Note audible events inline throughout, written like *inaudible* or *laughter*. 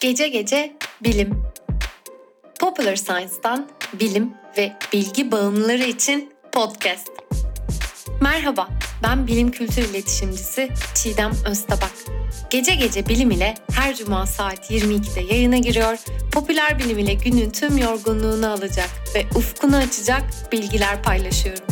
Gece gece bilim. Popular Science'dan bilim ve bilgi bağımlıları için podcast. Merhaba, ben bilim kültür iletişimcisi Çiğdem Öztabak. Gece gece bilim ile her cuma saat 22'de yayına giriyor, popüler bilim ile günün tüm yorgunluğunu alacak ve ufkunu açacak bilgiler paylaşıyorum.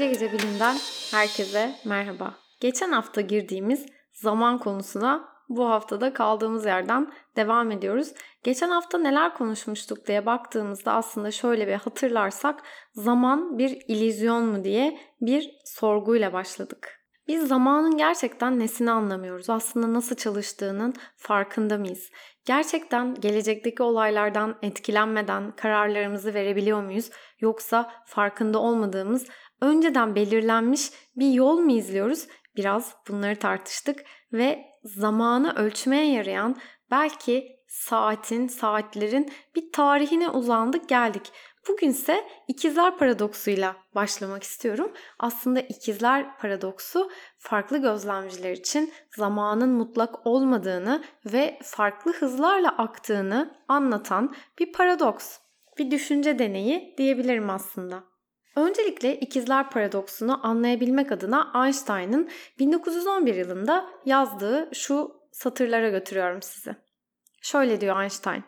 Gece Gece Bilim'den herkese merhaba. Geçen hafta girdiğimiz zaman konusuna bu haftada kaldığımız yerden devam ediyoruz. Geçen hafta neler konuşmuştuk diye baktığımızda aslında şöyle bir hatırlarsak zaman bir ilizyon mu diye bir sorguyla başladık. Biz zamanın gerçekten nesini anlamıyoruz? Aslında nasıl çalıştığının farkında mıyız? Gerçekten gelecekteki olaylardan etkilenmeden kararlarımızı verebiliyor muyuz? Yoksa farkında olmadığımız önceden belirlenmiş bir yol mu izliyoruz? Biraz bunları tartıştık ve zamanı ölçmeye yarayan belki saatin, saatlerin bir tarihine uzandık geldik. Bugünse ikizler paradoksuyla başlamak istiyorum. Aslında ikizler paradoksu farklı gözlemciler için zamanın mutlak olmadığını ve farklı hızlarla aktığını anlatan bir paradoks. Bir düşünce deneyi diyebilirim aslında. Öncelikle ikizler paradoksunu anlayabilmek adına Einstein'ın 1911 yılında yazdığı şu satırlara götürüyorum sizi. Şöyle diyor Einstein.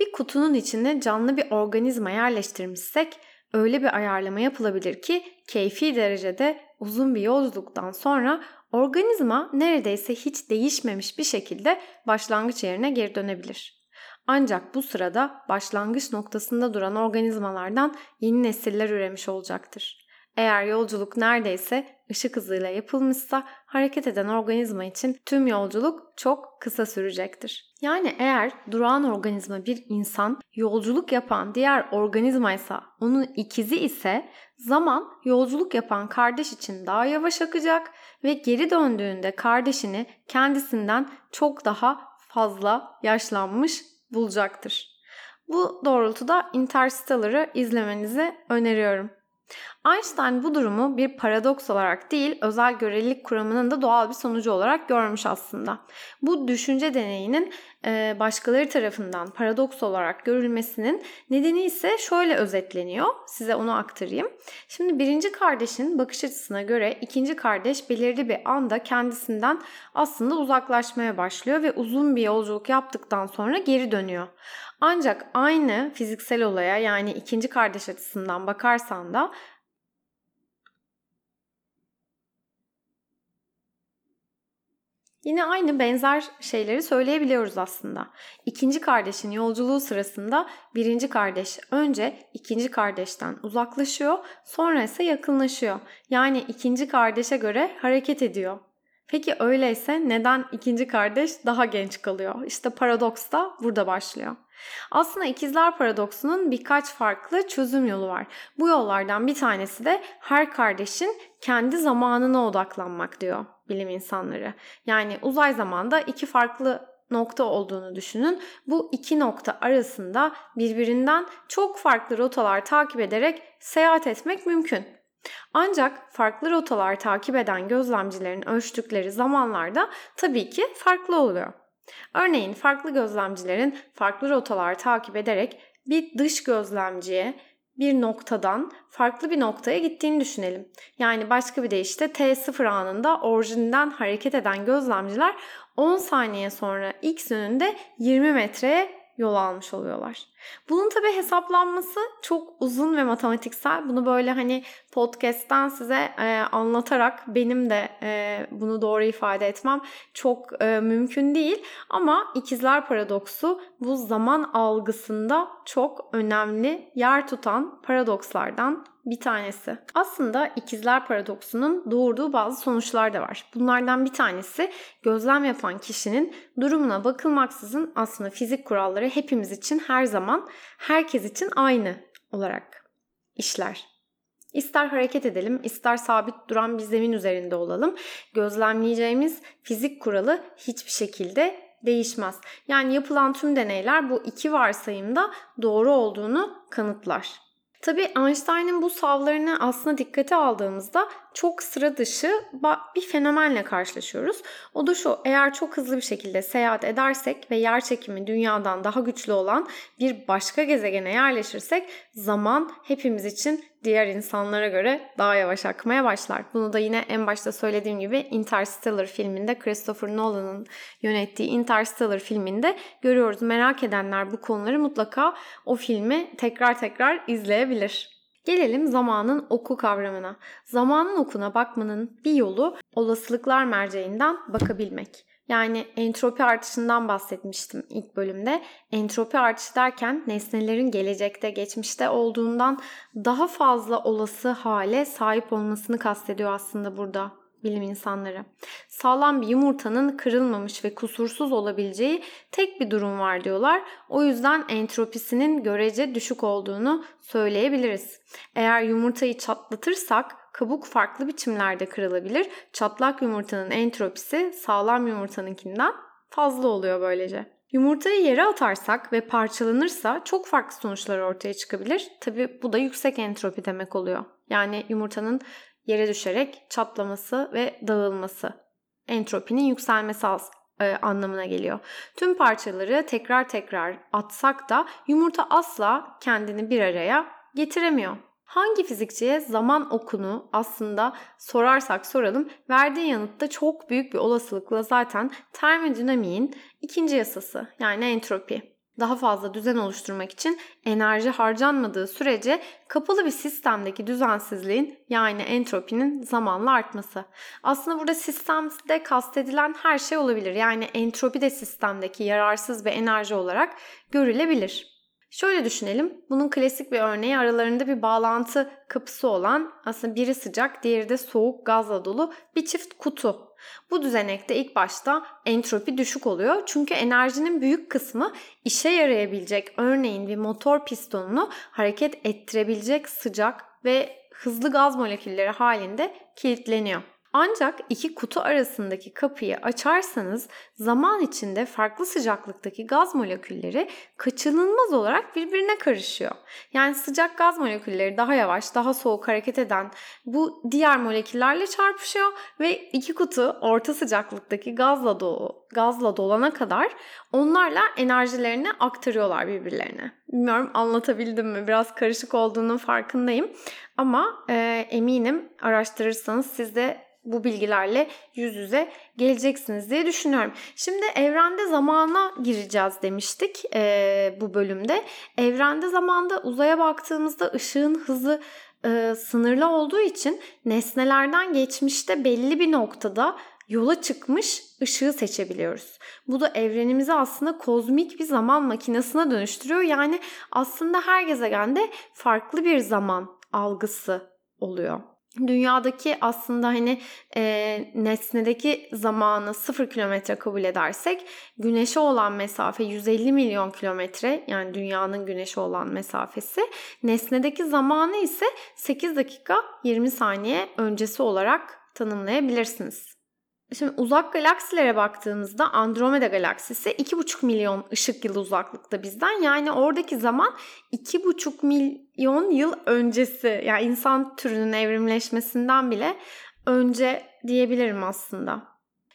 Bir kutunun içine canlı bir organizma yerleştirmişsek öyle bir ayarlama yapılabilir ki keyfi derecede uzun bir yolculuktan sonra organizma neredeyse hiç değişmemiş bir şekilde başlangıç yerine geri dönebilir. Ancak bu sırada başlangıç noktasında duran organizmalardan yeni nesiller üremiş olacaktır. Eğer yolculuk neredeyse ışık hızıyla yapılmışsa hareket eden organizma için tüm yolculuk çok kısa sürecektir. Yani eğer durağan organizma bir insan, yolculuk yapan diğer organizmaysa onun ikizi ise zaman yolculuk yapan kardeş için daha yavaş akacak ve geri döndüğünde kardeşini kendisinden çok daha fazla yaşlanmış bulacaktır. Bu doğrultuda Interstellar'ı izlemenizi öneriyorum. Einstein bu durumu bir paradoks olarak değil, özel görelilik kuramının da doğal bir sonucu olarak görmüş aslında. Bu düşünce deneyinin başkaları tarafından paradoks olarak görülmesinin nedeni ise şöyle özetleniyor. Size onu aktarayım. Şimdi birinci kardeşin bakış açısına göre ikinci kardeş belirli bir anda kendisinden aslında uzaklaşmaya başlıyor ve uzun bir yolculuk yaptıktan sonra geri dönüyor. Ancak aynı fiziksel olaya yani ikinci kardeş açısından bakarsan da Yine aynı benzer şeyleri söyleyebiliyoruz aslında. İkinci kardeşin yolculuğu sırasında birinci kardeş önce ikinci kardeşten uzaklaşıyor, sonra ise yakınlaşıyor. Yani ikinci kardeşe göre hareket ediyor. Peki öyleyse neden ikinci kardeş daha genç kalıyor? İşte paradoks da burada başlıyor. Aslında ikizler paradoksunun birkaç farklı çözüm yolu var. Bu yollardan bir tanesi de her kardeşin kendi zamanına odaklanmak diyor bilim insanları. Yani uzay zamanda iki farklı nokta olduğunu düşünün. Bu iki nokta arasında birbirinden çok farklı rotalar takip ederek seyahat etmek mümkün. Ancak farklı rotalar takip eden gözlemcilerin ölçtükleri zamanlarda tabii ki farklı oluyor. Örneğin farklı gözlemcilerin farklı rotalar takip ederek bir dış gözlemciye bir noktadan farklı bir noktaya gittiğini düşünelim. Yani başka bir deyişle T0 anında orijinden hareket eden gözlemciler 10 saniye sonra X yönünde 20 metreye yol almış oluyorlar. Bunun tabi hesaplanması çok uzun ve matematiksel. Bunu böyle hani podcast'ten size e, anlatarak benim de e, bunu doğru ifade etmem çok e, mümkün değil. Ama ikizler paradoksu bu zaman algısında çok önemli yer tutan paradokslardan bir tanesi. Aslında ikizler paradoksunun doğurduğu bazı sonuçlar da var. Bunlardan bir tanesi gözlem yapan kişinin durumuna bakılmaksızın aslında fizik kuralları hepimiz için her zaman herkes için aynı olarak işler. İster hareket edelim, ister sabit duran bir zemin üzerinde olalım. Gözlemleyeceğimiz fizik kuralı hiçbir şekilde değişmez. Yani yapılan tüm deneyler bu iki varsayımda doğru olduğunu kanıtlar. Tabii Einstein'ın bu savlarını aslında dikkate aldığımızda çok sıra dışı bir fenomenle karşılaşıyoruz. O da şu, eğer çok hızlı bir şekilde seyahat edersek ve yer çekimi dünyadan daha güçlü olan bir başka gezegene yerleşirsek zaman hepimiz için diğer insanlara göre daha yavaş akmaya başlar. Bunu da yine en başta söylediğim gibi Interstellar filminde Christopher Nolan'ın yönettiği Interstellar filminde görüyoruz. Merak edenler bu konuları mutlaka o filmi tekrar tekrar izleyebilir. Gelelim zamanın oku kavramına. Zamanın okuna bakmanın bir yolu olasılıklar merceğinden bakabilmek. Yani entropi artışından bahsetmiştim ilk bölümde. Entropi artışı derken nesnelerin gelecekte, geçmişte olduğundan daha fazla olası hale sahip olmasını kastediyor aslında burada bilim insanları. Sağlam bir yumurtanın kırılmamış ve kusursuz olabileceği tek bir durum var diyorlar. O yüzden entropisinin görece düşük olduğunu söyleyebiliriz. Eğer yumurtayı çatlatırsak kabuk farklı biçimlerde kırılabilir. Çatlak yumurtanın entropisi sağlam yumurtanınkinden fazla oluyor böylece. Yumurtayı yere atarsak ve parçalanırsa çok farklı sonuçlar ortaya çıkabilir. Tabi bu da yüksek entropi demek oluyor. Yani yumurtanın yere düşerek çatlaması ve dağılması. Entropinin yükselmesi az, e, anlamına geliyor. Tüm parçaları tekrar tekrar atsak da yumurta asla kendini bir araya getiremiyor. Hangi fizikçiye zaman okunu aslında sorarsak soralım verdiği yanıtta çok büyük bir olasılıkla zaten termodinamiğin ikinci yasası yani entropi daha fazla düzen oluşturmak için enerji harcanmadığı sürece kapalı bir sistemdeki düzensizliğin yani entropinin zamanla artması. Aslında burada sistemde kastedilen her şey olabilir. Yani entropi de sistemdeki yararsız bir enerji olarak görülebilir. Şöyle düşünelim. Bunun klasik bir örneği aralarında bir bağlantı kapısı olan aslında biri sıcak diğeri de soğuk gazla dolu bir çift kutu. Bu düzenekte ilk başta entropi düşük oluyor. Çünkü enerjinin büyük kısmı işe yarayabilecek örneğin bir motor pistonunu hareket ettirebilecek sıcak ve hızlı gaz molekülleri halinde kilitleniyor. Ancak iki kutu arasındaki kapıyı açarsanız zaman içinde farklı sıcaklıktaki gaz molekülleri kaçınılmaz olarak birbirine karışıyor. Yani sıcak gaz molekülleri daha yavaş, daha soğuk hareket eden bu diğer moleküllerle çarpışıyor ve iki kutu orta sıcaklıktaki gazla dolu, gazla dolana kadar onlarla enerjilerini aktarıyorlar birbirlerine. Bilmiyorum anlatabildim mi? Biraz karışık olduğunun farkındayım. Ama e, eminim araştırırsanız siz de bu bilgilerle yüz yüze geleceksiniz diye düşünüyorum. Şimdi evrende zamana gireceğiz demiştik e, bu bölümde. Evrende zamanda uzaya baktığımızda ışığın hızı e, sınırlı olduğu için nesnelerden geçmişte belli bir noktada yola çıkmış ışığı seçebiliyoruz. Bu da evrenimizi aslında kozmik bir zaman makinesine dönüştürüyor. Yani aslında her gezegende farklı bir zaman algısı oluyor dünyadaki aslında hani e, nesnedeki zamanı 0 kilometre kabul edersek güneşe olan mesafe 150 milyon kilometre yani dünyanın güneşe olan mesafesi nesnedeki zamanı ise 8 dakika 20 saniye öncesi olarak tanımlayabilirsiniz. Şimdi uzak galaksilere baktığımızda Andromeda galaksisi 2,5 milyon ışık yılı uzaklıkta bizden. Yani oradaki zaman 2,5 milyon yıl öncesi. Yani insan türünün evrimleşmesinden bile önce diyebilirim aslında.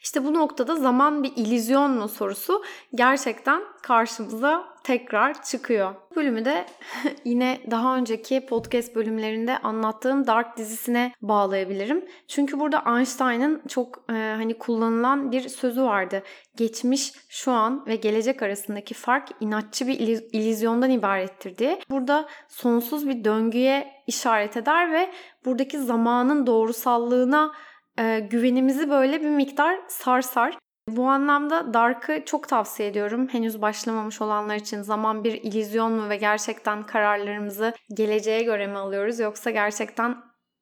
İşte bu noktada zaman bir ilizyon mu sorusu gerçekten karşımıza tekrar çıkıyor. Bu bölümü de *laughs* yine daha önceki podcast bölümlerinde anlattığım Dark dizisine bağlayabilirim. Çünkü burada Einstein'ın çok e, hani kullanılan bir sözü vardı. Geçmiş, şu an ve gelecek arasındaki fark inatçı bir ilizyondan ibarettir diye. Burada sonsuz bir döngüye işaret eder ve buradaki zamanın doğrusallığına e, güvenimizi böyle bir miktar sarsar. Bu anlamda Dark'ı çok tavsiye ediyorum. Henüz başlamamış olanlar için zaman bir ilizyon mu ve gerçekten kararlarımızı geleceğe göre mi alıyoruz yoksa gerçekten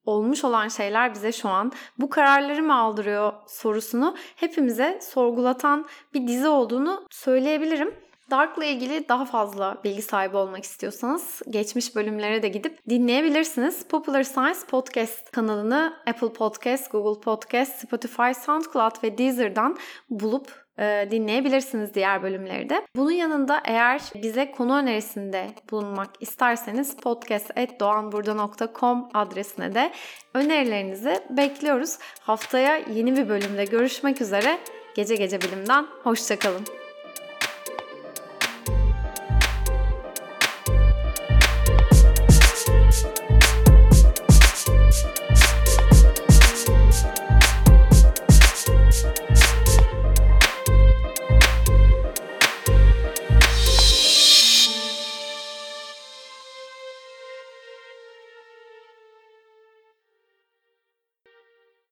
olmuş olan şeyler bize şu an bu kararları mı aldırıyor sorusunu hepimize sorgulatan bir dizi olduğunu söyleyebilirim. Dark'la ilgili daha fazla bilgi sahibi olmak istiyorsanız geçmiş bölümlere de gidip dinleyebilirsiniz. Popular Science Podcast kanalını Apple Podcast, Google Podcast, Spotify, SoundCloud ve Deezer'dan bulup e, dinleyebilirsiniz diğer bölümleri. Bunun yanında eğer bize konu önerisinde bulunmak isterseniz podcast.doğanburda.com adresine de önerilerinizi bekliyoruz. Haftaya yeni bir bölümde görüşmek üzere. Gece Gece Bilim'den hoşçakalın.